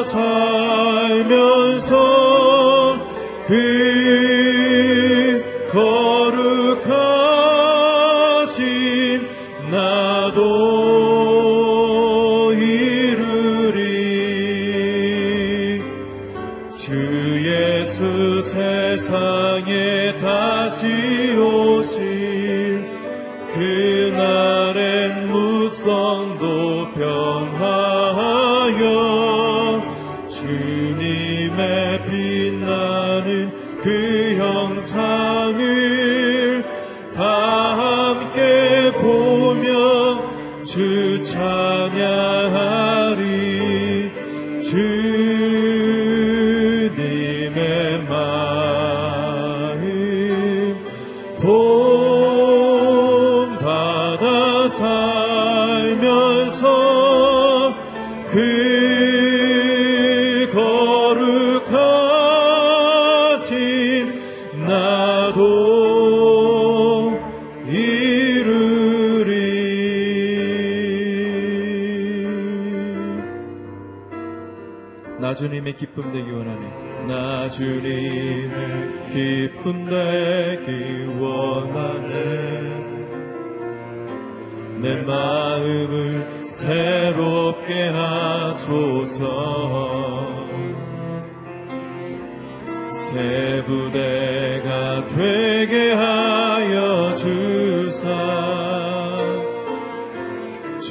us home. 기쁨 되기 원하네. 나 주님의 기쁨 되기 원하네. 내 마음을 새롭게 하소서. 세부대가 되게 하소서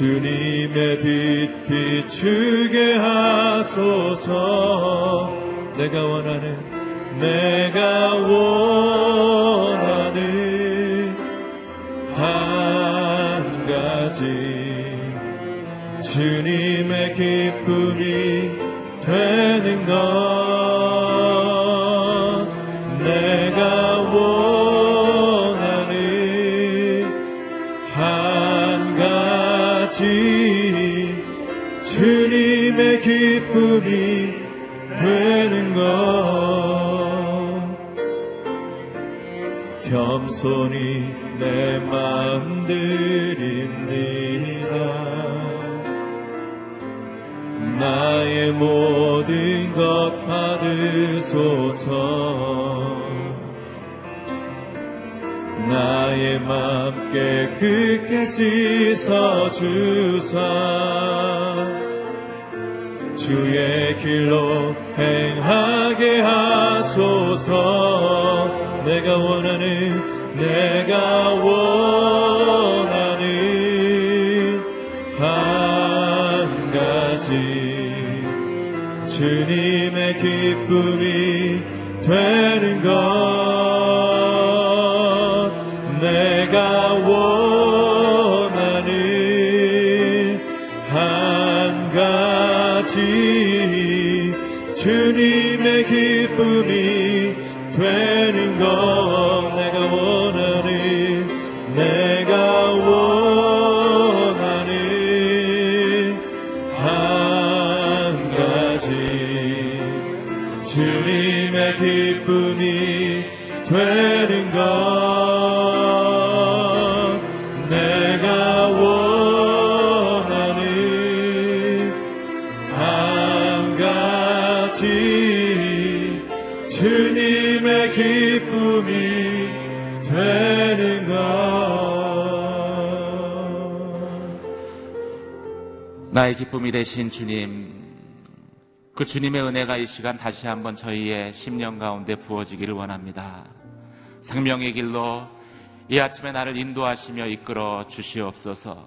주님의 빛 비추게 하소서. 내가 원하는 내가 원하는 한 가지. 주님의 기쁨이 되는 것. 손이 내 마음 들입니다. 나의 모든 것 받으소서. 나의 맘 깨끗게 씻어주사. 주의 길로 행하게 하소서. 내가 원하는 내가 원하는 한 가지. 주님의 기쁨이 되는 것. 내가 원하는 한 가지. 주님의 기쁨이 나의 기쁨이 되신 주님, 그 주님의 은혜가 이 시간 다시 한번 저희의 심령 가운데 부어지기를 원합니다. 생명의 길로 이 아침에 나를 인도하시며 이끌어 주시옵소서.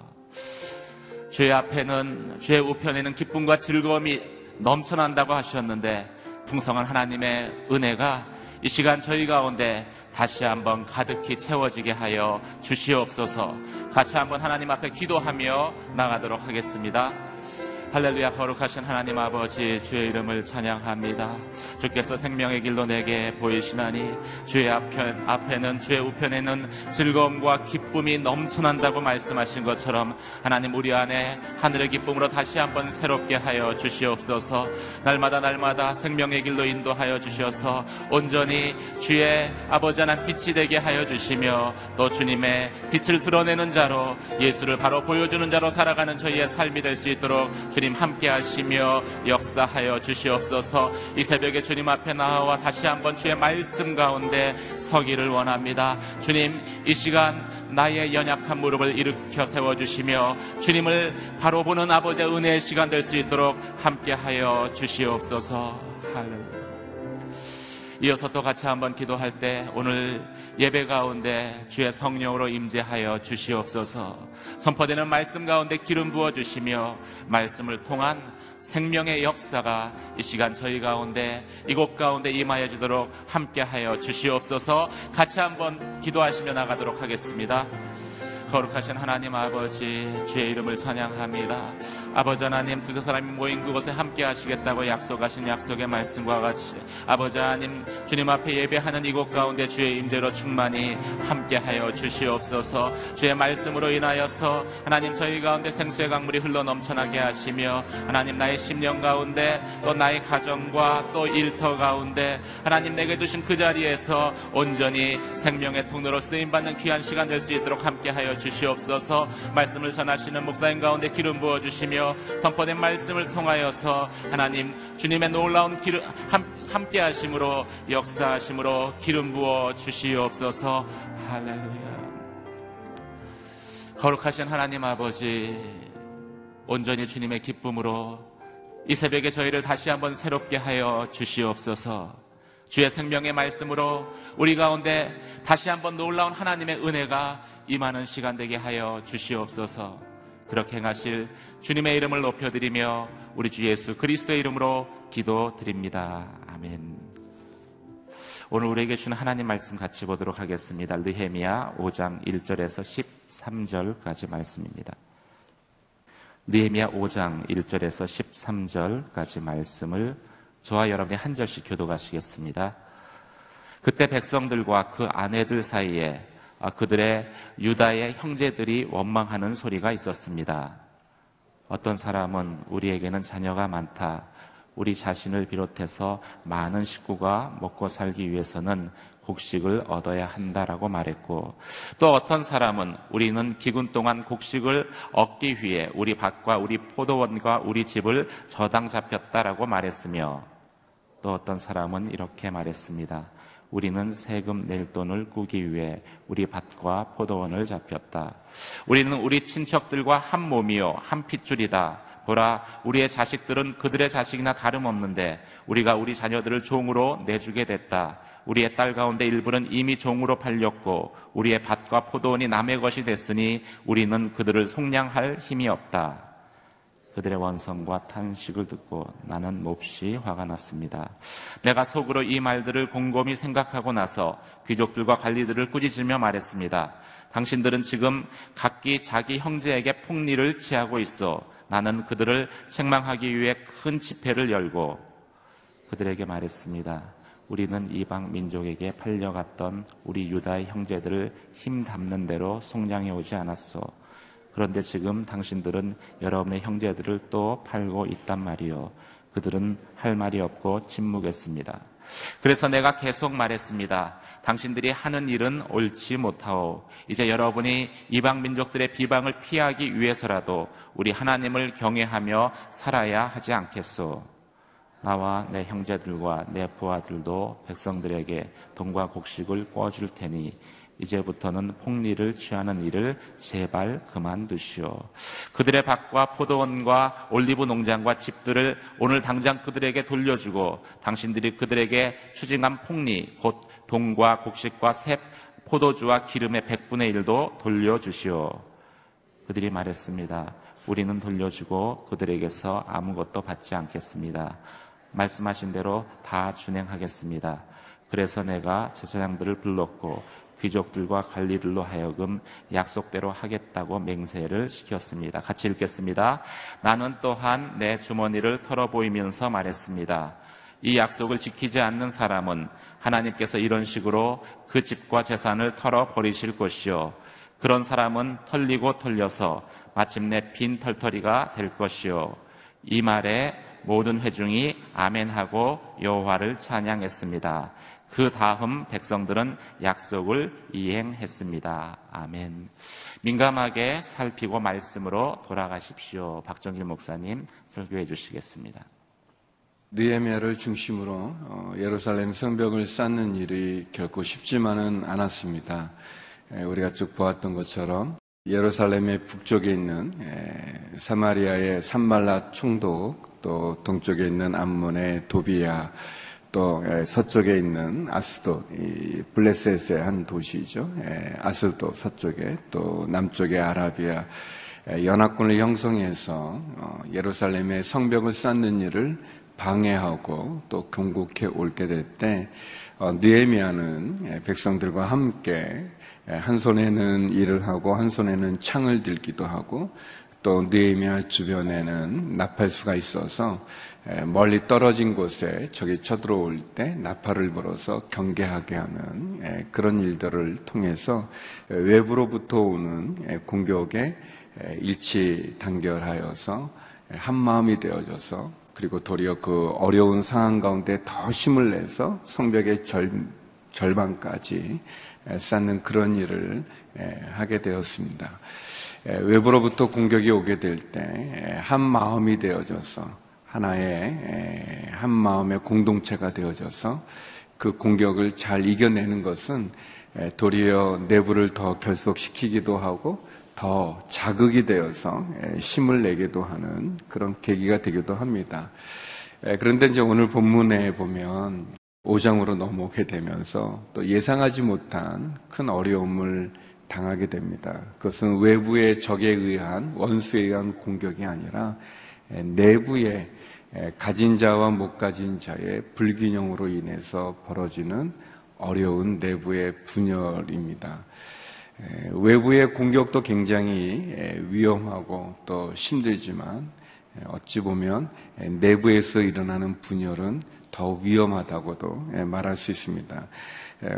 주의 앞에는, 주의 우편에는 기쁨과 즐거움이 넘쳐난다고 하셨는데, 풍성한 하나님의 은혜가 이 시간 저희 가운데 다시 한번 가득히 채워지게 하여 주시옵소서. 같이 한번 하나님 앞에 기도하며 나가도록 하겠습니다. 할렐루야 거룩하신 하나님 아버지 주의 이름을 찬양합니다. 주께서 생명의 길로 내게 보이시나니 주의 앞편, 앞에는 주의 우편에는 즐거움과 기쁨이 넘쳐난다고 말씀하신 것처럼 하나님 우리 안에 하늘의 기쁨으로 다시 한번 새롭게 하여 주시옵소서 날마다 날마다 생명의 길로 인도하여 주셔서 온전히 주의 아버지 하나님 빛이 되게 하여 주시며 또 주님의 빛을 드러내는 자로 예수를 바로 보여주는 자로 살아가는 저희의 삶이 될 수 있도록 주님 함께 하시며 역사하여 주시옵소서 이 새벽에 주님 앞에 나와 다시 한번 주의 말씀 가운데 서기를 원합니다. 주님 이 시간 나의 연약한 무릎을 일으켜 세워주시며 주님을 바로 보는 아버지의 은혜의 시간 될 수 있도록 함께하여 주시옵소서 할렐루야. 이어서 또 같이 한번 기도할 때 오늘 예배 가운데 주의 성령으로 임재하여 주시옵소서 선포되는 말씀 가운데 기름 부어 주시며 말씀을 통한 생명의 역사가 이 시간 저희 가운데 이곳 가운데 임하여 주도록 함께하여 주시옵소서 같이 한번 기도하시며 나가도록 하겠습니다. 거룩하신 하나님 아버지 주의 이름을 찬양합니다. 아버지 하나님 두세 사람이 모인 그곳에 함께 하시겠다고 약속하신 약속의 말씀과 같이 아버지 하나님 주님 앞에 예배하는 이곳 가운데 주의 임재로 충만히 함께 하여 주시옵소서 주의 말씀으로 인하여서 하나님 저희 가운데 생수의 강물이 흘러 넘쳐나게 하시며 하나님 나의 심령 가운데 또 나의 가정과 또 일터 가운데 하나님 내게 두신 그 자리에서 온전히 생명의 통로로 쓰임받는 귀한 시간 될 수 있도록 함께 하여 주시옵소서 말씀을 전하시는 목사님 가운데 기름 부어 주시며 선포된 말씀을 통하여서 하나님 주님의 놀라운 기름 함, 함께 하심으로 역사하심으로 기름 부어 주시옵소서. 할렐루야. 거룩하신 하나님 아버지 온전히 주님의 기쁨으로 이 새벽에 저희를 다시 한번 새롭게 하여 주시옵소서. 주의 생명의 말씀으로 우리 가운데 다시 한번 놀라운 하나님의 은혜가 임하는 시간 되게 하여 주시옵소서. 그렇게 행하실 주님의 이름을 높여드리며 우리 주 예수 그리스도의 이름으로 기도드립니다. 아멘. 오늘 우리에게 주는 하나님 말씀 같이 보도록 하겠습니다. 느헤미야 5장 1절에서 13절까지 말씀입니다. 느헤미야 5장 1절에서 13절까지 말씀을 저와 여러분이 한 절씩 교도가시겠습니다. 그때 백성들과 그 아내들 사이에 아, 그들의 유다의 형제들이 원망하는 소리가 있었습니다. 어떤 사람은 우리에게는 자녀가 많다. 우리 자신을 비롯해서 많은 식구가 먹고 살기 위해서는 곡식을 얻어야 한다라고 말했고 또 어떤 사람은 우리는 기근 동안 곡식을 얻기 위해 우리 밭과 우리 포도원과 우리 집을 저당 잡혔다라고 말했으며 또 어떤 사람은 이렇게 말했습니다. 우리는 세금 낼 돈을 꾸기 위해 우리 밭과 포도원을 잡혔다. 우리는 우리 친척들과 한 몸이요, 한 핏줄이다. 보라, 우리의 자식들은 그들의 자식이나 다름없는데 우리가 우리 자녀들을 종으로 내주게 됐다. 우리의 딸 가운데 일부는 이미 종으로 팔렸고 우리의 밭과 포도원이 남의 것이 됐으니 우리는 그들을 속량할 힘이 없다. 그들의 원성과 탄식을 듣고 나는 몹시 화가 났습니다. 내가 속으로 이 말들을 곰곰이 생각하고 나서 귀족들과 관리들을 꾸짖으며 말했습니다. 당신들은 지금 각기 자기 형제에게 폭리를 취하고 있어 나는 그들을 책망하기 위해 큰 집회를 열고 그들에게 말했습니다. 우리는 이방 민족에게 팔려갔던 우리 유다의 형제들을 힘 담는 대로 속량해 오지 않았소. 그런데 지금 당신들은 여러분의 형제들을 또 팔고 있단 말이요. 그들은 할 말이 없고 침묵했습니다. 그래서 내가 계속 말했습니다. 당신들이 하는 일은 옳지 못하오. 이제 여러분이 이방 민족들의 비방을 피하기 위해서라도 우리 하나님을 경외하며 살아야 하지 않겠소. 나와 내 형제들과 내 부하들도 백성들에게 돈과 곡식을 꿔줄 테니 이제부터는 폭리를 취하는 일을 제발 그만두시오. 그들의 밭과 포도원과 올리브 농장과 집들을 오늘 당장 그들에게 돌려주고 당신들이 그들에게 추징한 폭리, 곧 돈과 곡식과 새 포도주와 기름의 백분의 일도 돌려주시오. 그들이 말했습니다. 우리는 돌려주고 그들에게서 아무것도 받지 않겠습니다. 말씀하신 대로 다 준행하겠습니다. 그래서 내가 제사장들을 불렀고 귀족들과 관리들로 하여금 약속대로 하겠다고 맹세를 시켰습니다. 같이 읽겠습니다. 나는 또한 내 주머니를 털어 보이면서 말했습니다. 이 약속을 지키지 않는 사람은 하나님께서 이런 식으로 그 집과 재산을 털어 버리실 것이요. 그런 사람은 털리고 털려서 마침내 빈 털터리가 될 것이요. 이 말에 모든 회중이 아멘하고 여호와를 찬양했습니다. 그 다음 백성들은 약속을 이행했습니다. 아멘. 민감하게 살피고 말씀으로 돌아가십시오. 박정길 목사님 설교해 주시겠습니다. 느헤미야를 중심으로 어, 예루살렘 성벽을 쌓는 일이 결코 쉽지만은 않았습니다. 우리가 쭉 보았던 것처럼 예루살렘의 북쪽에 있는 사마리아의 산말라 총독 또 동쪽에 있는 암몬의 도비야 또 서쪽에 있는 아스도 블레셋의 한 도시죠. 아스도 서쪽에 또 남쪽에 아라비아 연합군을 형성해서 어, 예루살렘의 성벽을 쌓는 일을 방해하고 또 경국해 올게 될때 어, 느헤미야는 백성들과 함께 한 손에는 일을 하고 한 손에는 창을 들기도 하고 또 느헤미야 주변에는 나팔수가 있어서 멀리 떨어진 곳에 적이 쳐들어올 때 나팔을 불어서 경계하게 하는 그런 일들을 통해서 외부로부터 오는 공격에 일치 단결하여서 한 마음이 되어져서 그리고 도리어 그 어려운 상황 가운데 더 힘을 내서 성벽의 절, 절반까지 쌓는 그런 일을 하게 되었습니다. 외부로부터 공격이 오게 될 때 한 마음이 되어져서 하나의 한 마음의 공동체가 되어져서 그 공격을 잘 이겨내는 것은 도리어 내부를 더 결속시키기도 하고 더 자극이 되어서 힘을 내기도 하는 그런 계기가 되기도 합니다. 그런데 이제 오늘 본문에 보면 5장으로 넘어오게 되면서 또 예상하지 못한 큰 어려움을 당하게 됩니다. 그것은 외부의 적에 의한 원수에 의한 공격이 아니라 내부의 가진 자와 못 가진 자의 불균형으로 인해서 벌어지는 어려운 내부의 분열입니다. 외부의 공격도 굉장히 위험하고 또 힘들지만 어찌 보면 내부에서 일어나는 분열은 더 위험하다고도 말할 수 있습니다.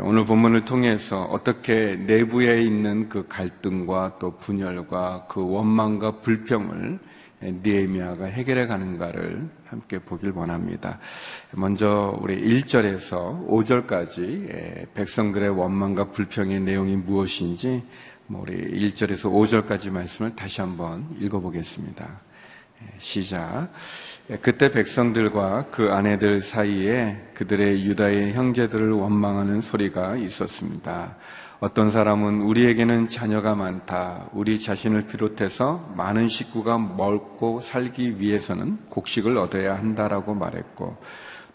오늘 본문을 통해서 어떻게 내부에 있는 그 갈등과 또 분열과 그 원망과 불평을 니에미아가 해결해 가는가를 함께 보길 원합니다. 먼저 우리 1절에서 5절까지 백성들의 원망과 불평의 내용이 무엇인지 뭐 우리 1절에서 5절까지 말씀을 다시 한번 읽어보겠습니다. 시작. 그때 백성들과 그 아내들 사이에 그들의 유다의 형제들을 원망하는 소리가 있었습니다. 어떤 사람은 우리에게는 자녀가 많다. 우리 자신을 비롯해서 많은 식구가 먹고 살기 위해서는 곡식을 얻어야 한다라고 말했고,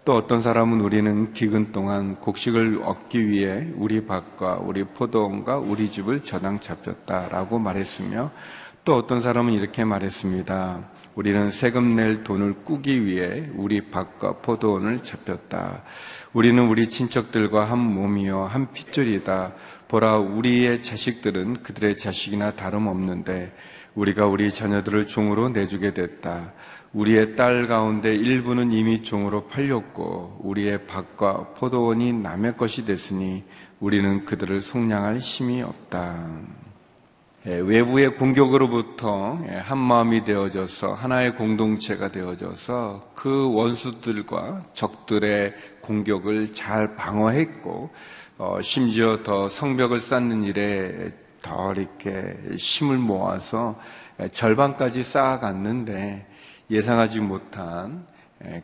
또 어떤 사람은 우리는 기근 동안 곡식을 얻기 위해 우리 밭과 우리 포도원과 우리 집을 저당 잡혔다라고 말했으며, 또 어떤 사람은 이렇게 말했습니다. 우리는 세금 낼 돈을 꾸기 위해 우리 밭과 포도원을 잡혔다. 우리는 우리 친척들과 한 몸이요, 한 핏줄이다. 보라, 우리의 자식들은 그들의 자식이나 다름없는데 우리가 우리 자녀들을 종으로 내주게 됐다. 우리의 딸 가운데 일부는 이미 종으로 팔렸고 우리의 밭과 포도원이 남의 것이 됐으니 우리는 그들을 속량할 힘이 없다. 예, 외부의 공격으로부터 예, 한 마음이 되어져서 하나의 공동체가 되어져서 그 원수들과 적들의 공격을 잘 방어했고 어, 심지어 더 성벽을 쌓는 일에 더 이렇게 힘을 모아서 예, 절반까지 쌓아갔는데 예상하지 못한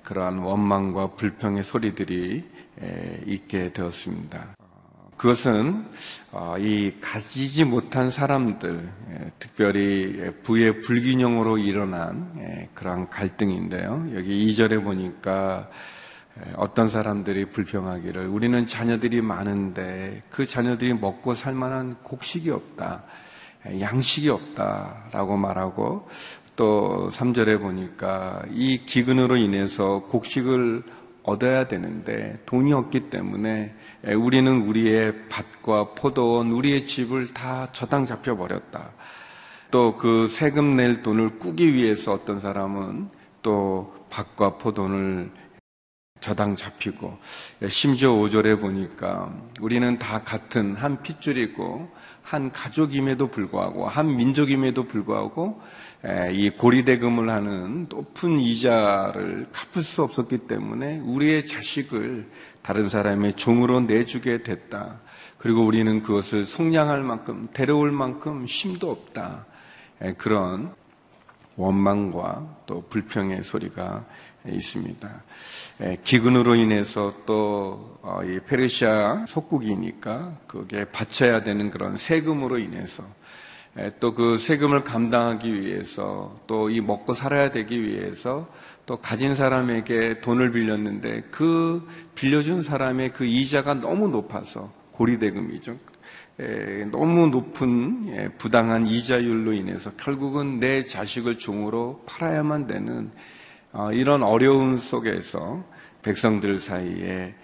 그러한 원망과 불평의 소리들이 있게 되었습니다. 그것은 어, 이 가지지 못한 사람들, 특별히 부의 불균형으로 일어난 그러한 갈등인데요. 여기 2절에 보니까 어떤 사람들이 불평하기를 우리는 자녀들이 많은데 그 자녀들이 먹고 살 만한 곡식이 없다. 양식이 없다라고 말하고 또 3절에 보니까 이 기근으로 인해서 곡식을 얻어야 되는데 돈이 없기 때문에 우리는 우리의 밭과 포도원, 우리의 집을 다 저당 잡혀 버렸다. 또 그 세금 낼 돈을 꾸기 위해서 어떤 사람은 또 밭과 포도원을 저당 잡히고 심지어 5절에 보니까 우리는 다 같은 한 핏줄이고 한 가족임에도 불구하고 한 민족임에도 불구하고 이 고리대금을 하는 높은 이자를 갚을 수 없었기 때문에 우리의 자식을 다른 사람의 종으로 내주게 됐다. 그리고 우리는 그것을 속량할 만큼 데려올 만큼 힘도 없다. 그런 원망과 또 불평의 소리가 있습니다. 기근으로 인해서 또 어, 페르시아 속국이니까 그게 바쳐야 되는 그런 세금으로 인해서 또 그 세금을 감당하기 위해서 또 이 먹고 살아야 되기 위해서 또 가진 사람에게 돈을 빌렸는데 그 빌려준 사람의 그 이자가 너무 높아서 고리대금이죠. 너무 높은 부당한 이자율로 인해서 결국은 내 자식을 종으로 팔아야만 되는 어, 이런 어려움 속에서 백성들 사이에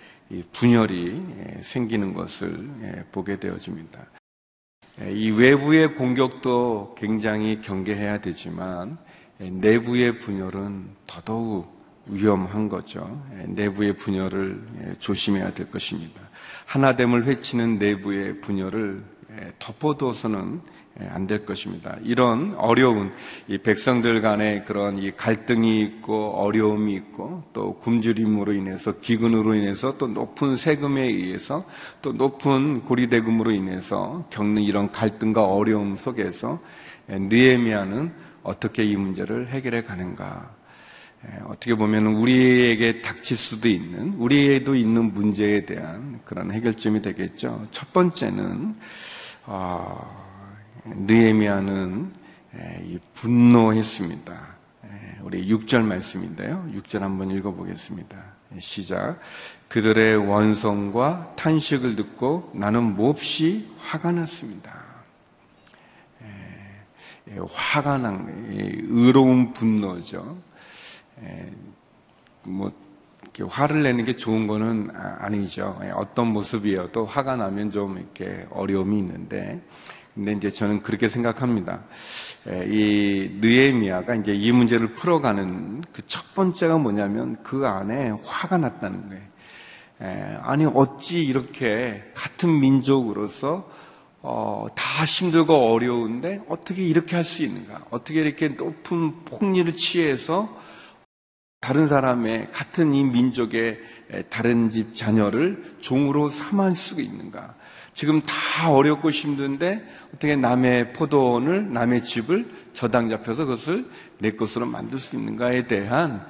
분열이 생기는 것을 보게 되어집니다. 이 외부의 공격도 굉장히 경계해야 되지만 내부의 분열은 더더욱 위험한 거죠. 내부의 분열을 조심해야 될 것입니다. 하나됨을 회치는 내부의 분열을 덮어두어서는 안 될 것입니다. 이런 어려운 이 백성들 간의 그런 이 갈등이 있고 어려움이 있고 또 굶주림으로 인해서 기근으로 인해서 또 높은 세금에 의해서 또 높은 고리대금으로 인해서 겪는 이런 갈등과 어려움 속에서 느에미아는 어떻게 이 문제를 해결해 가는가? 어떻게 보면 우리에게 닥칠 수도 있는 우리에도 있는 문제에 대한 그런 해결점이 되겠죠. 첫 번째는 어, 느에미아는 분노했습니다. 우리 6절 말씀인데요. 6절 한번 읽어보겠습니다. 시작. 그들의 원성과 탄식을 듣고 나는 몹시 화가 났습니다. 화가 난, 의로운 분노죠. 뭐, 화를 내는 게 좋은 거는 아, 아니죠. 어떤 모습이어도 화가 나면 좀 이렇게 어려움이 있는데, 근데 이제 저는 그렇게 생각합니다. 이 느에미아가 이제 이 문제를 풀어가는 그 첫 번째가 뭐냐면 그 안에 화가 났다는 거예요. 아니 어찌 이렇게 같은 민족으로서 어, 다 힘들고 어려운데 어떻게 이렇게 할 수 있는가? 어떻게 이렇게 높은 폭리를 취해서 다른 사람의 같은 이 민족의 다른 집 자녀를 종으로 삼을 수가 있는가? 지금 다 어렵고 힘든데 어떻게 남의 포도원을 남의 집을 저당 잡혀서 그것을 내 것으로 만들 수 있는가에 대한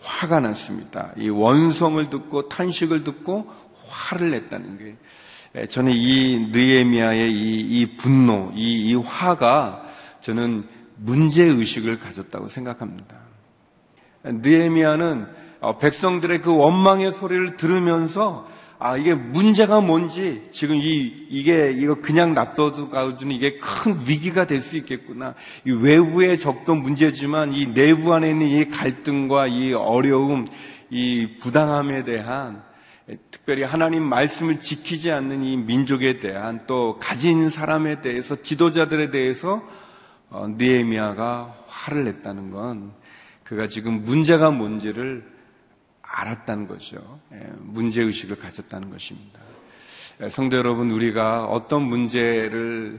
화가 났습니다. 이 원성을 듣고 탄식을 듣고 화를 냈다는 게 저는 이 느에미아의 이, 이 분노, 이, 이 화가 저는 문제 의식을 가졌다고 생각합니다. 느에미아는 어, 백성들의 그 원망의 소리를 들으면서 아 이게 문제가 뭔지 지금 이 이게 이거 그냥 놔둬도 가지고 이게 큰 위기가 될 수 있겠구나. 이 외부의 적도 문제지만 이 내부 안에 있는 이 갈등과 이 어려움, 이 부당함에 대한 특별히 하나님 말씀을 지키지 않는 이 민족에 대한 또 가진 사람에 대해서 지도자들에 대해서 어, 느헤미야가 화를 냈다는 건 그가 지금 문제가 뭔지를 알았다는 거죠. 예, 문제 의식을 가졌다는 것입니다. 예, 성도 여러분, 우리가 어떤 문제를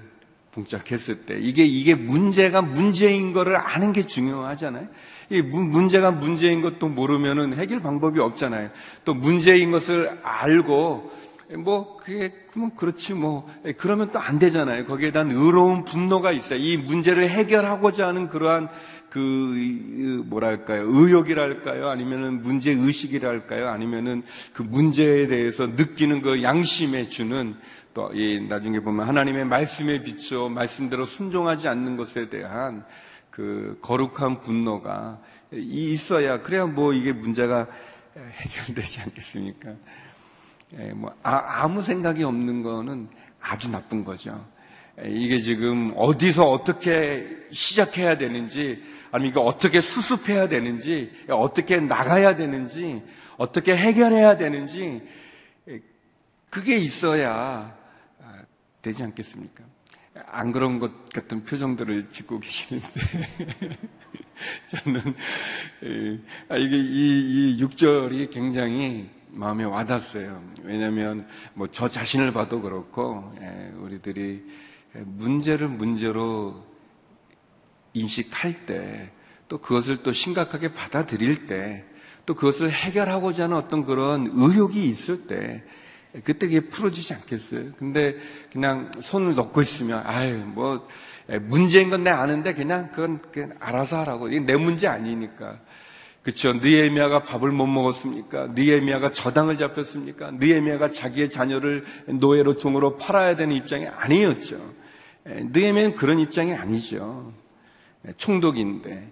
봉착했을 때 이게 이게 문제가 문제인 것을 아는 게 중요하잖아요. 이 문제가 문제인 것도 모르면은 해결 방법이 없잖아요. 또 문제인 것을 알고 뭐 그게 뭐 그렇지 뭐 예, 그러면 또 안 되잖아요. 거기에 대한 의로운 분노가 있어요. 이 문제를 해결하고자 하는 그러한 그 뭐랄까요 의욕이랄까요 아니면은 문제 의식이랄까요 아니면은 그 문제에 대해서 느끼는 그 양심에 주는 또 이 나중에 보면 하나님의 말씀에 비춰 말씀대로 순종하지 않는 것에 대한 그 거룩한 분노가 있어야 그래야 뭐 이게 문제가 해결되지 않겠습니까? 예, 뭐 아, 무 생각이 없는 거는 아주 나쁜 거죠. 이게 지금 어디서 어떻게 시작해야 되는지 아니면 이거 어떻게 수습해야 되는지, 어떻게 나가야 되는지, 어떻게 해결해야 되는지, 그게 있어야 아, 되지 않겠습니까? 안 그런 것 같은 표정들을 짓고 계시는데, 저는, 아, 이게 이, 이 6절이 굉장히 마음에 와닿았어요. 왜냐하면 뭐 저 자신을 봐도 그렇고, 예, 우리들이 문제를 문제로 인식할 때, 또 그것을 또 심각하게 받아들일 때, 또 그것을 해결하고자 하는 어떤 그런 의욕이 있을 때, 그때 그게 풀어지지 않겠어요? 근데 그냥 손을 넣고 있으면, 아유, 뭐, 문제인 건 내 아는데 그냥 그건 그냥 알아서 하라고. 이게 내 문제 아니니까. 그쵸. 느에미아가 밥을 못 먹었습니까? 느에미아가 저당을 잡혔습니까? 느에미아가 자기의 자녀를 노예로 종으로 팔아야 되는 입장이 아니었죠. 느에미아는 그런 입장이 아니죠. 총독인데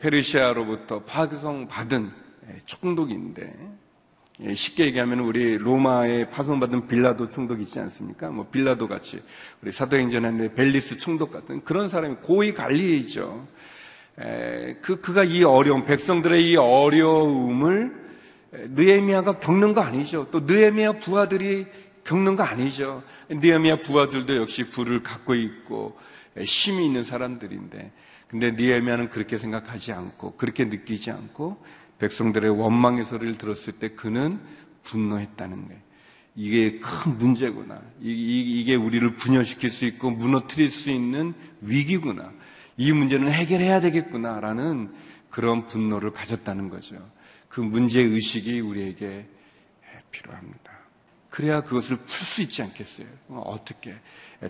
페르시아로부터 파송받은 총독인데 쉽게 얘기하면 우리 로마에 파송받은 빌라도 총독 있지 않습니까? 뭐 빌라도 같이 우리 사도행전에 벨리스 총독 같은 그런 사람이 고위 관리이죠. 그 그가 이 어려움 백성들의 이 어려움을 느에미아가 겪는 거 아니죠. 또 느에미아 부하들이 겪는 거 아니죠. 느에미아 부하들도 역시 부를 갖고 있고 힘이 있는 사람들인데 근데 니에미아는 그렇게 생각하지 않고 그렇게 느끼지 않고 백성들의 원망의 소리를 들었을 때 그는 분노했다는 거예요. 이게 큰 문제구나. 이게 우리를 분열시킬 수 있고 무너뜨릴 수 있는 위기구나. 이 문제는 해결해야 되겠구나라는 그런 분노를 가졌다는 거죠. 그 문제 의식이 우리에게 필요합니다. 그래야 그것을 풀 수 있지 않겠어요? 어떻게?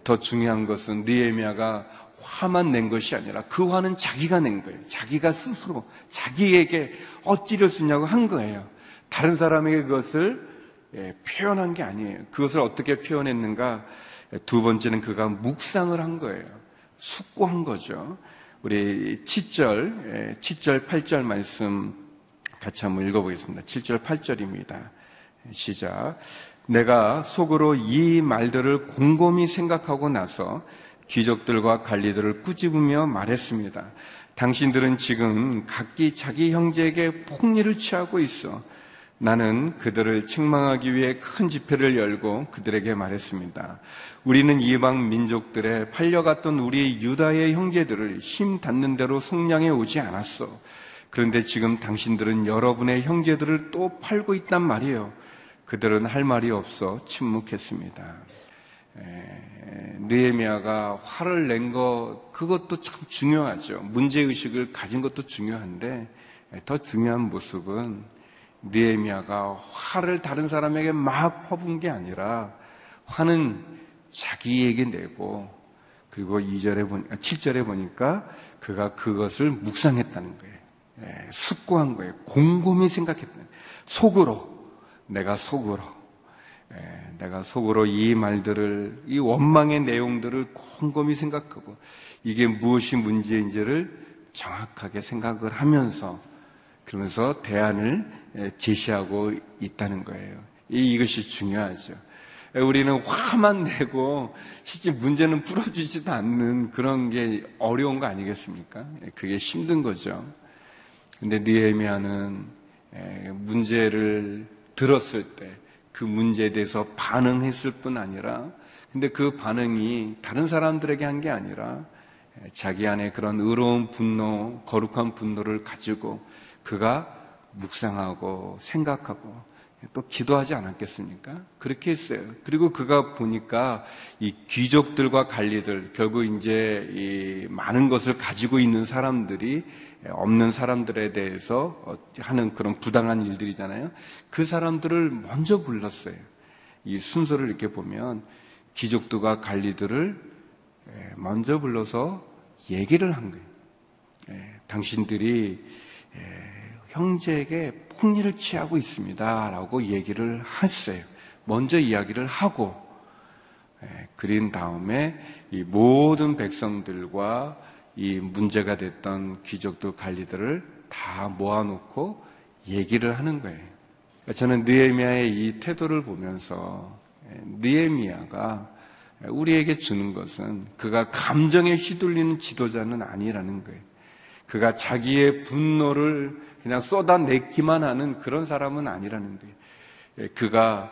더 중요한 것은 니에미아가 화만 낸 것이 아니라 그 화는 자기가 낸 거예요. 자기가 스스로 자기에게 어찌를 쓰냐고 한 거예요. 다른 사람에게 그것을 예, 표현한 게 아니에요. 그것을 어떻게 표현했는가? 두 번째는 그가 묵상을 한 거예요. 숙고한 거죠. 우리 7절, 7절, 8절 말씀 같이 한번 읽어보겠습니다. 7절, 8절입니다. 시작. 내가 속으로 이 말들을 곰곰이 생각하고 나서 귀족들과 관리들을 꾸짖으며 말했습니다. 당신들은 지금 각기 자기 형제에게 폭리를 취하고 있어. 나는 그들을 책망하기 위해 큰 집회를 열고 그들에게 말했습니다. 우리는 이방 민족들의 팔려갔던 우리 유다의 형제들을 힘 닿는 대로 속량해 오지 않았어. 그런데 지금 당신들은 여러분의 형제들을 또 팔고 있단 말이에요. 그들은 할 말이 없어 침묵했습니다. 느에미아가 화를 낸 것 그것도 참 중요하죠. 문제 의식을 가진 것도 중요한데 더 중요한 모습은 느에미아가 화를 다른 사람에게 막 퍼부은 게 아니라 화는 자기에게 내고 그리고 2절에 보니 7절에 보니까 그가 그것을 묵상했다는 거예요. 예, 숙고한 거예요. 곰곰이 생각했다. 속으로 내가 속으로 예, 내가 속으로 이 말들을 이 원망의 내용들을 곰곰이 생각하고 이게 무엇이 문제인지를 정확하게 생각을 하면서 그러면서 대안을 예, 제시하고 있다는 거예요. 이것이 중요하죠. 우리는 화만 내고 실제 문제는 풀어주지도 않는 그런 게 어려운 거 아니겠습니까? 그게 힘든 거죠. 근데 느헤미야는 문제를 들었을 때 그 문제에 대해서 반응했을 뿐 아니라 근데 그 반응이 다른 사람들에게 한 게 아니라 자기 안에 그런 의로운 분노, 거룩한 분노를 가지고 그가 묵상하고 생각하고 또 기도하지 않았겠습니까? 그렇게 했어요. 그리고 그가 보니까 이 귀족들과 관리들, 결국 이제 이 많은 것을 가지고 있는 사람들이 없는 사람들에 대해서 하는 그런 부당한 일들이잖아요. 그 사람들을 먼저 불렀어요. 이 순서를 이렇게 보면 귀족들과 관리들을 먼저 불러서 얘기를 한 거예요. 당신들이 형제에게 폭리를 취하고 있습니다. 라고 얘기를 했어요. 먼저 이야기를 하고, 예, 그린 다음에 이 모든 백성들과 이 문제가 됐던 귀족들 관리들을 다 모아놓고 얘기를 하는 거예요. 저는 느에미아의 이 태도를 보면서 예, 느에미아가 우리에게 주는 것은 그가 감정에 휘둘리는 지도자는 아니라는 거예요. 그가 자기의 분노를 그냥 쏟아내기만 하는 그런 사람은 아니라는 거예요. 예, 그가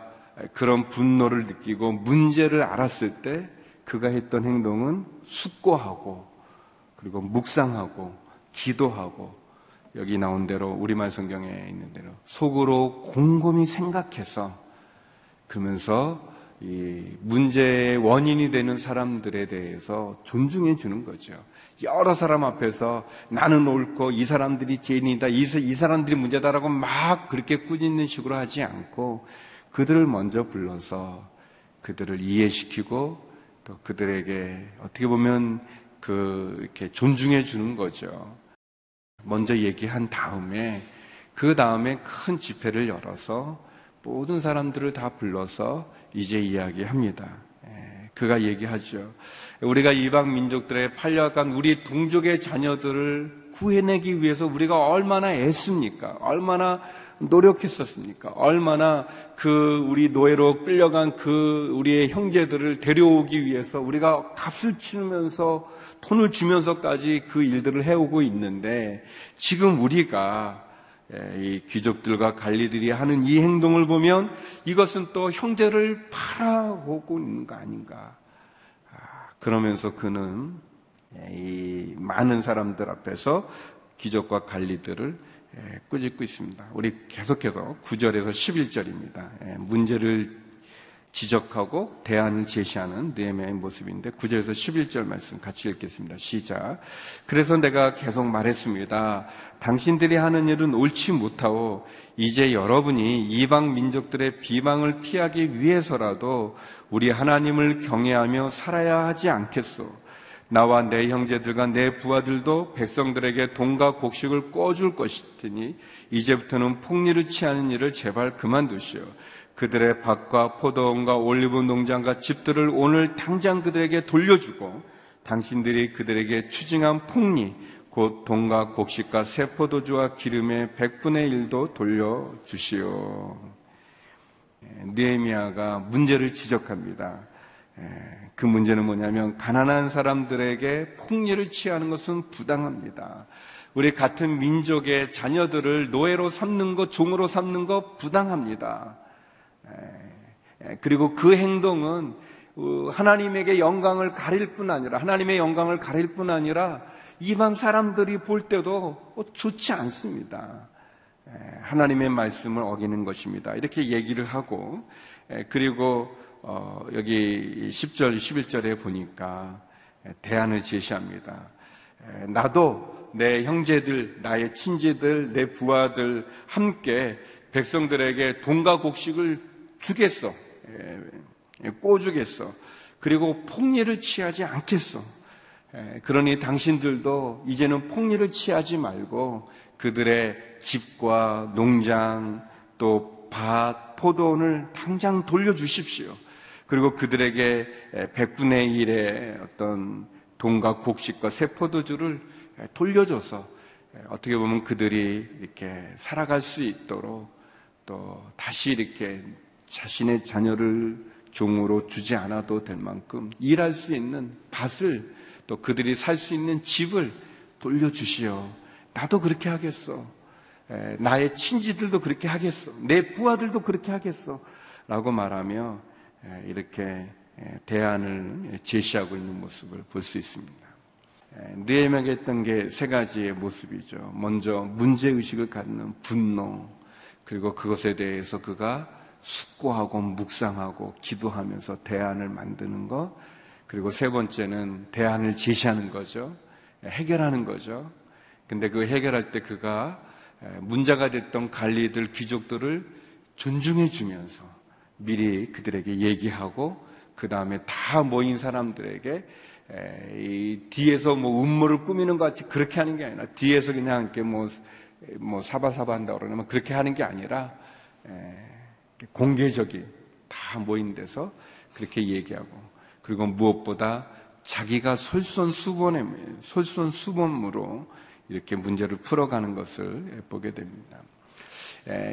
그런 분노를 느끼고 문제를 알았을 때 그가 했던 행동은 숙고하고 그리고 묵상하고 기도하고 여기 나온 대로 우리말 성경에 있는 대로 속으로 곰곰이 생각해서 그러면서 이 문제의 원인이 되는 사람들에 대해서 존중해 주는 거죠. 여러 사람 앞에서 나는 옳고 이 사람들이 죄인이다, 이, 이 사람들이 문제다라고 막 그렇게 꾸짖는 식으로 하지 않고 그들을 먼저 불러서 그들을 이해시키고 또 그들에게 어떻게 보면 그 이렇게 존중해 주는 거죠. 먼저 얘기한 다음에 그 다음에 큰 집회를 열어서 모든 사람들을 다 불러서 이제 이야기합니다. 예, 그가 얘기하죠. 우리가 이방 민족들의 팔려간 우리 동족의 자녀들을 구해내기 위해서 우리가 얼마나 애씁니까? 얼마나 노력했었습니까? 얼마나 그 우리 노예로 끌려간 그 우리의 형제들을 데려오기 위해서 우리가 값을 치면서 돈을 주면서까지 그 일들을 해오고 있는데 지금 우리가 예, 이 귀족들과 관리들이 하는 이 행동을 보면 이것은 또 형제를 팔아오고 있는 거 아닌가. 아, 그러면서 그는 예, 이 많은 사람들 앞에서 귀족과 관리들을 예, 꾸짖고 있습니다. 우리 계속해서 9절에서 11절입니다. 문제를 지적하고 대안을 제시하는 느헤미야의 모습인데 9절에서 11절 말씀 같이 읽겠습니다. 시작. 그래서 내가 계속 말했습니다. 당신들이 하는 일은 옳지 못하고 이제 여러분이 이방 민족들의 비방을 피하기 위해서라도 우리 하나님을 경외하며 살아야 하지 않겠소. 나와 내 형제들과 내 부하들도 백성들에게 돈과 곡식을 꿔줄 것이니 이제부터는 폭리를 취하는 일을 제발 그만두시오. 그들의 밭과 포도원과 올리브 농장과 집들을 오늘 당장 그들에게 돌려주고 당신들이 그들에게 추징한 폭리 곧 돈과 곡식과 새 포도주와 기름의 백분의 일도 돌려주시오. 느헤미야가 문제를 지적합니다. 그 문제는 뭐냐면 가난한 사람들에게 폭리를 취하는 것은 부당합니다. 우리 같은 민족의 자녀들을 노예로 삼는 것, 종으로 삼는 것 부당합니다. 그리고 그 행동은 어, 하나님에게 영광을 가릴 뿐 아니라 하나님의 영광을 가릴 뿐 아니라 이방 사람들이 볼 때도 어, 좋지 않습니다. 하나님의 말씀을 어기는 것입니다. 이렇게 얘기를 하고 그리고 어, 여기 10절, 11절에 보니까 대안을 제시합니다. 나도 내 형제들, 나의 친지들, 내 부하들 함께 백성들에게 돈과 곡식을 주겠어. 꼬주겠어. 그리고 폭리를 취하지 않겠어. 그러니 당신들도 이제는 폭리를 취하지 말고 그들의 집과 농장 또 밭, 포도원을 당장 돌려주십시오. 그리고 그들에게 100분의 1의 어떤 돈과 곡식과 세포도주를 돌려줘서 어떻게 보면 그들이 이렇게 살아갈 수 있도록 또 다시 이렇게 자신의 자녀를 종으로 주지 않아도 될 만큼 일할 수 있는 밭을 또 그들이 살 수 있는 집을 돌려주시오. 나도 그렇게 하겠어. 나의 친지들도 그렇게 하겠어. 내 부하들도 그렇게 하겠어. 라고 말하며 이렇게 대안을 제시하고 있는 모습을 볼 수 있습니다. 느헤미야가 했던 게 세 가지의 모습이죠. 먼저 문제 의식을 갖는 분노, 그리고 그것에 대해서 그가 숙고하고 묵상하고 기도하면서 대안을 만드는 것, 그리고 세 번째는 대안을 제시하는 거죠. 해결하는 거죠. 근데 그 해결할 때 그가 문제가 됐던 관리들, 귀족들을 존중해 주면서 미리 그들에게 얘기하고 그 다음에 다 모인 사람들에게 이 뒤에서 뭐 음모를 꾸미는 것 같이 그렇게 하는 게 아니라 뒤에서 그냥 이렇게 뭐, 뭐 사바사바 한다 그러면 그렇게 하는 게 아니라 공개적인 다 모인 데서 그렇게 얘기하고 그리고 무엇보다 자기가 솔선수범에 솔선수범으로 이렇게 문제를 풀어가는 것을 보게 됩니다.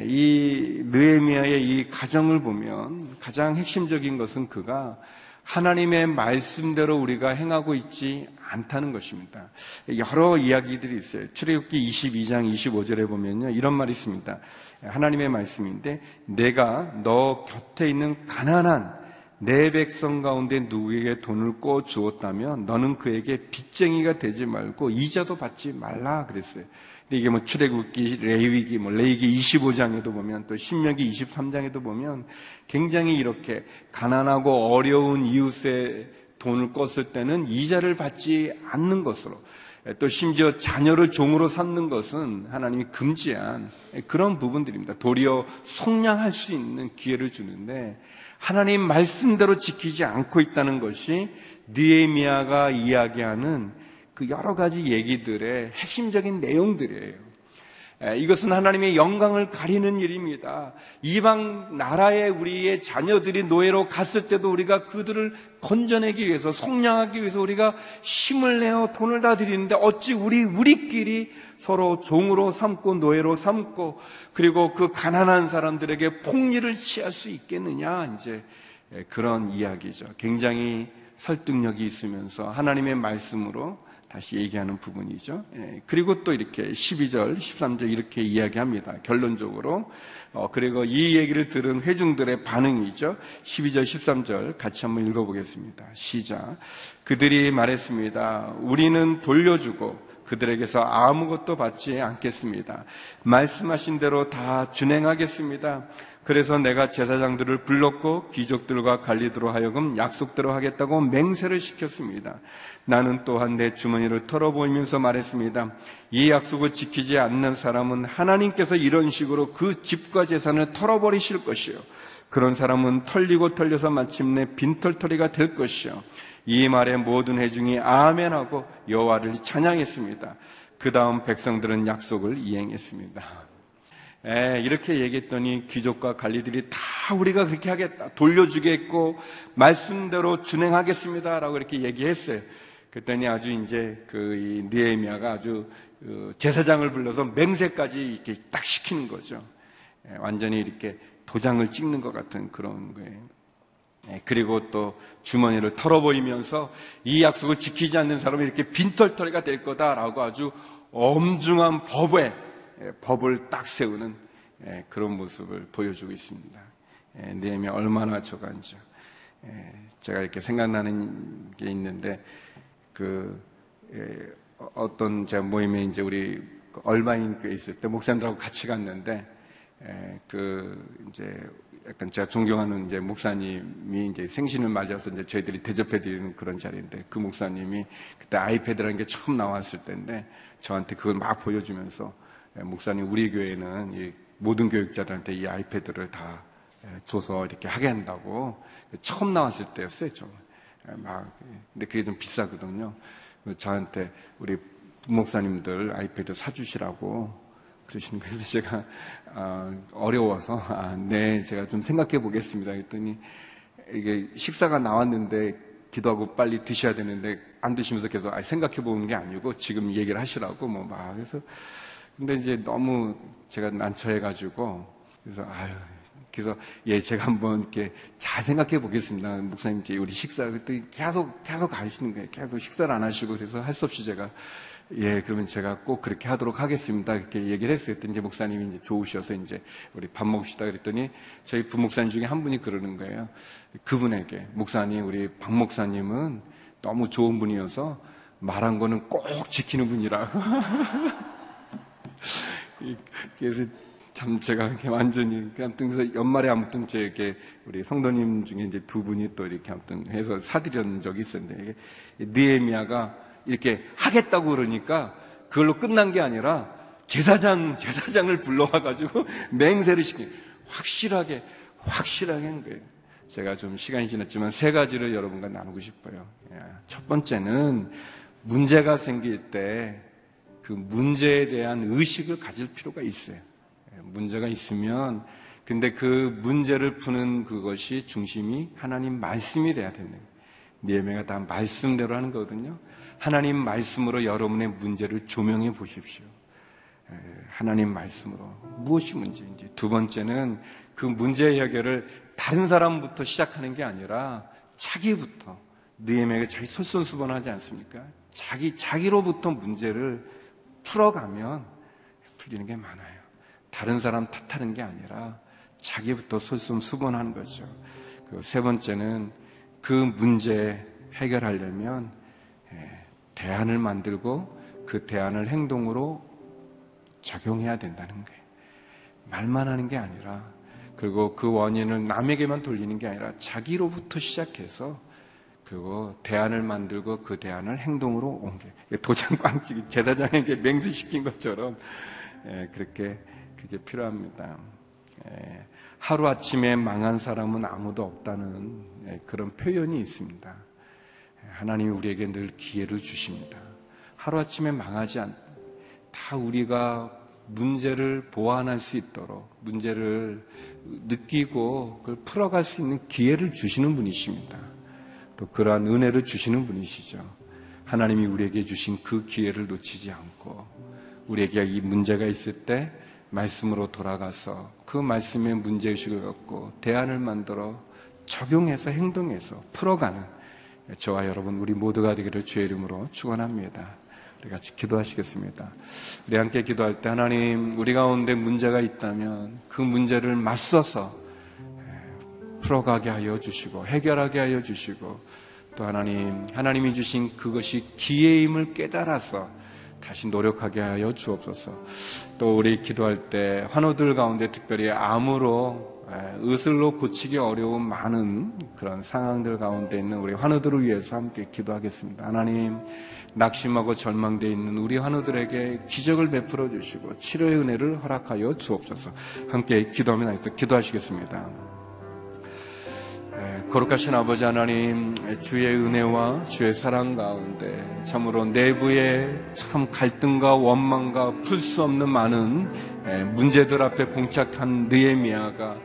이 느에미아의 이 가정을 보면 가장 핵심적인 것은 그가 하나님의 말씀대로 우리가 행하고 있지 않다는 것입니다. 여러 이야기들이 있어요. 출애굽기 22장 25절에 보면요. 이런 말이 있습니다. 하나님의 말씀인데 내가 너 곁에 있는 가난한 내 백성 가운데 누구에게 돈을 꿔 주었다면 너는 그에게 빚쟁이가 되지 말고 이자도 받지 말라 그랬어요. 근데 이게 뭐 출애굽기, 레위기, 뭐 레위기 25장에도 보면 또 신명기 23장에도 보면 굉장히 이렇게 가난하고 어려운 이웃의 돈을 껐을 때는 이자를 받지 않는 것으로 또 심지어 자녀를 종으로 삼는 것은 하나님이 금지한 그런 부분들입니다. 도리어 속량할 수 있는 기회를 주는데 하나님 말씀대로 지키지 않고 있다는 것이 느에미아가 이야기하는 그 여러 가지 얘기들의 핵심적인 내용들이에요. 이것은 하나님의 영광을 가리는 일입니다. 이방 나라에 우리의 자녀들이 노예로 갔을 때도 우리가 그들을 건져내기 위해서, 속량하기 위해서 우리가 힘을 내어 돈을 다 드리는데 어찌 우리, 우리끼리 서로 종으로 삼고 노예로 삼고 그리고 그 가난한 사람들에게 폭리를 취할 수 있겠느냐 이제 그런 이야기죠. 굉장히 설득력이 있으면서 하나님의 말씀으로 다시 얘기하는 부분이죠. 예, 그리고 또 이렇게 12절, 13절 이렇게 이야기합니다. 결론적으로. 어, 그리고 이 얘기를 들은 회중들의 반응이죠. 12절, 13절 같이 한번 읽어보겠습니다. 시작. 그들이 말했습니다. 우리는 돌려주고 그들에게서 아무것도 받지 않겠습니다. 말씀하신 대로 다 준행하겠습니다. 그래서 내가 제사장들을 불렀고 귀족들과 관리들로 하여금 약속대로 하겠다고 맹세를 시켰습니다. 나는 또한 내 주머니를 털어보이면서 말했습니다. 이 약속을 지키지 않는 사람은 하나님께서 이런 식으로 그 집과 재산을 털어버리실 것이요. 그런 사람은 털리고 털려서 마침내 빈털터리가 될 것이요. 이 말에 모든 회중이 아멘하고 여호와를 찬양했습니다. 그 다음 백성들은 약속을 이행했습니다. 에, 이렇게 얘기했더니 귀족과 관리들이 다 우리가 그렇게 하겠다. 돌려주겠고, 말씀대로 준행하겠습니다 라고 이렇게 얘기했어요. 그랬더니 아주 이제 그 니에미아가 아주 그 제사장을 불러서 맹세까지 이렇게 딱 시키는 거죠. 에, 완전히 이렇게 도장을 찍는 것 같은 그런 거예요. 예, 그리고 또 주머니를 털어보이면서 이 약속을 지키지 않는 사람이 이렇게 빈털터리가 될 거다라고 아주 엄중한 법에 예, 법을 딱 세우는 예, 그런 모습을 보여주고 있습니다. 네임이 얼마나 저간죠. 제가 이렇게 생각나는 게 있는데 그 어떤 제 모임에 이제 우리 얼마인 교회 있을 때 목사님들하고 같이 갔는데 그 이제 약간 제가 존경하는 이제 목사님이 이제 생신을 맞아서 이제 저희들이 대접해 드리는 그런 자리인데 그 목사님이 그때 아이패드라는 게 처음 나왔을 때인데 저한테 그걸 막 보여주면서 예, 목사님 우리 교회는 모든 교육자들한테 이 아이패드를 다 줘서 이렇게 하게 한다고 처음 나왔을 때였어요, 좀. 막 근데 그게 좀 비싸거든요. 저한테 우리 부목사님들 아이패드 사주시라고 그러시는 거예요. 제가 어, 어려워서 아, 네 제가 좀 생각해 보겠습니다. 했더니 이게 식사가 나왔는데 기도하고 빨리 드셔야 되는데 안 드시면서 계속 아, 생각해 보는 게 아니고 지금 얘기를 하시라고 뭐 막 그래서. 근데 이제 너무 제가 난처해 가지고 그래서 아유 그래서 예 제가 한번 이렇게 잘 생각해 보겠습니다. 목사님 이제 우리 식사 그때 계속 계속 가시는 거예요. 계속 식사를 안 하시고 그래서 할 수 없이 제가 예, 그러면 제가 꼭 그렇게 하도록 하겠습니다. 이렇게 얘기를 했어요. 그때 이제 목사님이 이제 좋으셔서 이제 우리 밥 먹읍시다 그랬더니 저희 부목사님 중에 한 분이 그러는 거예요. 그분에게 목사님, 우리 박 목사님은 너무 좋은 분이어서 말한 거는 꼭 지키는 분이라고. 그래서 참 제가 완전히 아무튼 그래서 연말에 아무튼 제 이렇게 우리 성도님 중에 이제 두 분이 또 이렇게 아무튼 해서 사드린 적이 있었는데 이게 느에미아가 이렇게 하겠다고 그러니까 그걸로 끝난 게 아니라 제사장, 제사장을 불러와가지고 맹세를 시킨 확실하게, 확실하게 한 거예요. 제가 좀 시간이 지났지만 세 가지를 여러분과 나누고 싶어요. 예. 첫 번째는 문제가 생길 때 그 문제에 대한 의식을 가질 필요가 있어요. 예. 문제가 있으면 근데 그 문제를 푸는 그것이 중심이 하나님 말씀이 돼야 거예요. 니에메가 다 말씀대로 하는 거거든요. 하나님 말씀으로 여러분의 문제를 조명해 보십시오. 하나님 말씀으로 무엇이 문제인지. 두 번째는 그 문제 해결을 다른 사람부터 시작하는 게 아니라 자기부터 느에메가 자기 솔선수범하지 않습니까? 자기 자기로부터 문제를 풀어가면 풀리는 게 많아요. 다른 사람 탓하는 게 아니라 자기부터 솔선수범하는 거죠. 세 번째는 그 문제 해결하려면 대안을 만들고 그 대안을 행동으로 적용해야 된다는 거예요. 말만 하는 게 아니라 그리고 그 원인을 남에게만 돌리는 게 아니라 자기로부터 시작해서 그리고 대안을 만들고 그 대안을 행동으로 옮겨. 도장 꽝치기 제사장에게 맹세시킨 것처럼 예, 그렇게 그게 필요합니다. 예, 하루 아침에 망한 사람은 아무도 없다는 예, 그런 표현이 있습니다. 하나님이 우리에게 늘 기회를 주십니다. 하루아침에 망하지 않, 다 우리가 문제를 보완할 수 있도록 문제를 느끼고 그걸 풀어갈 수 있는 기회를 주시는 분이십니다. 또 그러한 은혜를 주시는 분이시죠. 하나님이 우리에게 주신 그 기회를 놓치지 않고 우리에게 이 문제가 있을 때 말씀으로 돌아가서 그 말씀의 문제의식을 갖고 대안을 만들어 적용해서 행동해서 풀어가는 저와 여러분 우리 모두가 되기를 주의 이름으로 축원합니다. 우리 같이 기도하시겠습니다. 우리 함께 기도할 때 하나님 우리 가운데 문제가 있다면 그 문제를 맞서서 풀어가게 하여 주시고 해결하게 하여 주시고 또 하나님 하나님이 주신 그것이 기회임을 깨달아서 다시 노력하게 하여 주옵소서. 또 우리 기도할 때 환우들 가운데 특별히 암으로 의술로 고치기 어려운 많은 그런 상황들 가운데 있는 우리 환우들을 위해서 함께 기도하겠습니다. 하나님, 낙심하고 절망되어 있는 우리 환우들에게 기적을 베풀어 주시고 치료의 은혜를 허락하여 주옵소서. 함께 기도하면 기도하시겠습니다. 거룩하신 아버지 하나님, 주의 은혜와 주의 사랑 가운데 참으로 내부에 참 갈등과 원망과 풀 수 없는 많은 문제들 앞에 봉착한 느에미아가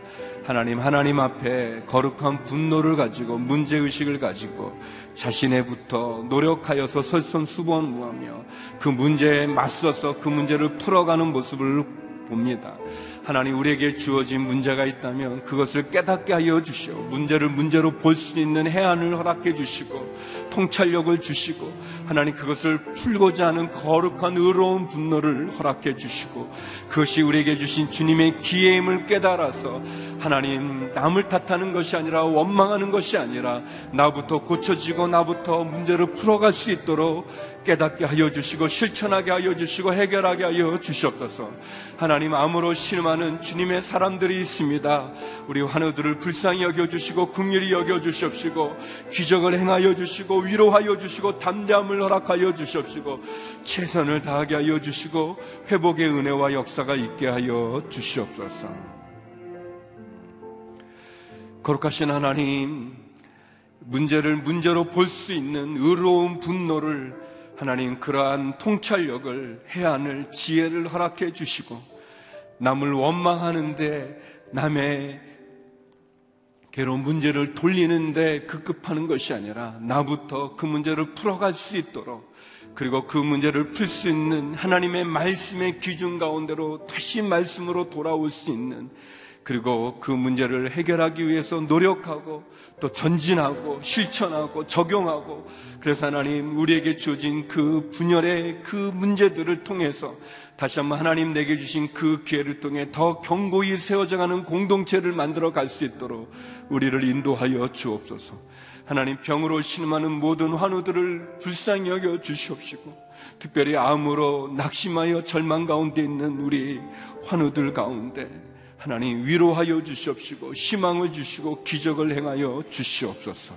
하나님 하나님 앞에 거룩한 분노를 가지고 문제 의식을 가지고 자신의부터 노력하여서 설선수범하며 그 문제에 맞서서 그 문제를 풀어가는 모습을 봅니다. 하나님 우리에게 주어진 문제가 있다면 그것을 깨닫게 하여 주시오. 문제를 문제로 볼 수 있는 해안을 허락해 주시고 통찰력을 주시고 하나님 그것을 풀고자 하는 거룩한 의로운 분노를 허락해 주시고 그것이 우리에게 주신 주님의 기회임을 깨달아서 하나님 남을 탓하는 것이 아니라 원망하는 것이 아니라 나부터 고쳐지고 나부터 문제를 풀어갈 수 있도록 깨닫게 하여 주시고 실천하게 하여 주시고 해결하게 하여 주시옵소서. 하나님 암으로 신음하는 주님의 사람들이 있습니다. 우리 환우들을 불쌍히 여겨 주시고 긍휼히 여겨 주시옵시고 기적을 행하여 주시고 위로하여 주시고 담대함을 허락하여 주시옵시고 최선을 다하게 하여 주시고 회복의 은혜와 역사가 있게 하여 주시옵소서. 거룩하신 하나님, 문제를 문제로 볼 수 있는 의로운 분노를 하나님 그러한 통찰력을 해안을 지혜를 허락해 주시고 남을 원망하는데 남의 괴로운 문제를 돌리는데 급급하는 것이 아니라 나부터 그 문제를 풀어갈 수 있도록 그리고 그 문제를 풀 수 있는 하나님의 말씀의 기준 가운데로 다시 말씀으로 돌아올 수 있는 그리고 그 문제를 해결하기 위해서 노력하고 또 전진하고 실천하고 적용하고 그래서 하나님 우리에게 주어진 그 분열의 그 문제들을 통해서 다시 한번 하나님 내게 주신 그 기회를 통해 더 견고히 세워져가는 공동체를 만들어 갈 수 있도록 우리를 인도하여 주옵소서. 하나님 병으로 신음하는 모든 환우들을 불쌍히 여겨 주시옵시고 특별히 암으로 낙심하여 절망 가운데 있는 우리 환우들 가운데 하나님 위로하여 주시옵시고 희망을 주시고 기적을 행하여 주시옵소서.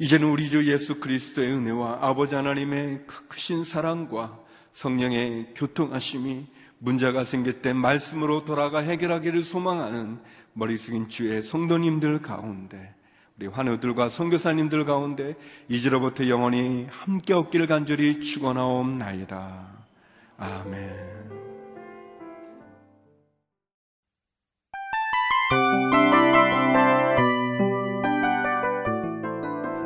이제는 우리 주 예수 그리스도의 은혜와 아버지 하나님의 그 크신 사랑과 성령의 교통하심이 문제가 생길 때 말씀으로 돌아가 해결하기를 소망하는 머리 숙인 주의 성도님들 가운데 우리 환우들과 선교사님들 가운데 이제로부터 영원히 함께 없기를 간절히 축원하옵나이다. 아멘.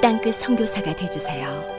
땅끝 선교사가 되주세요.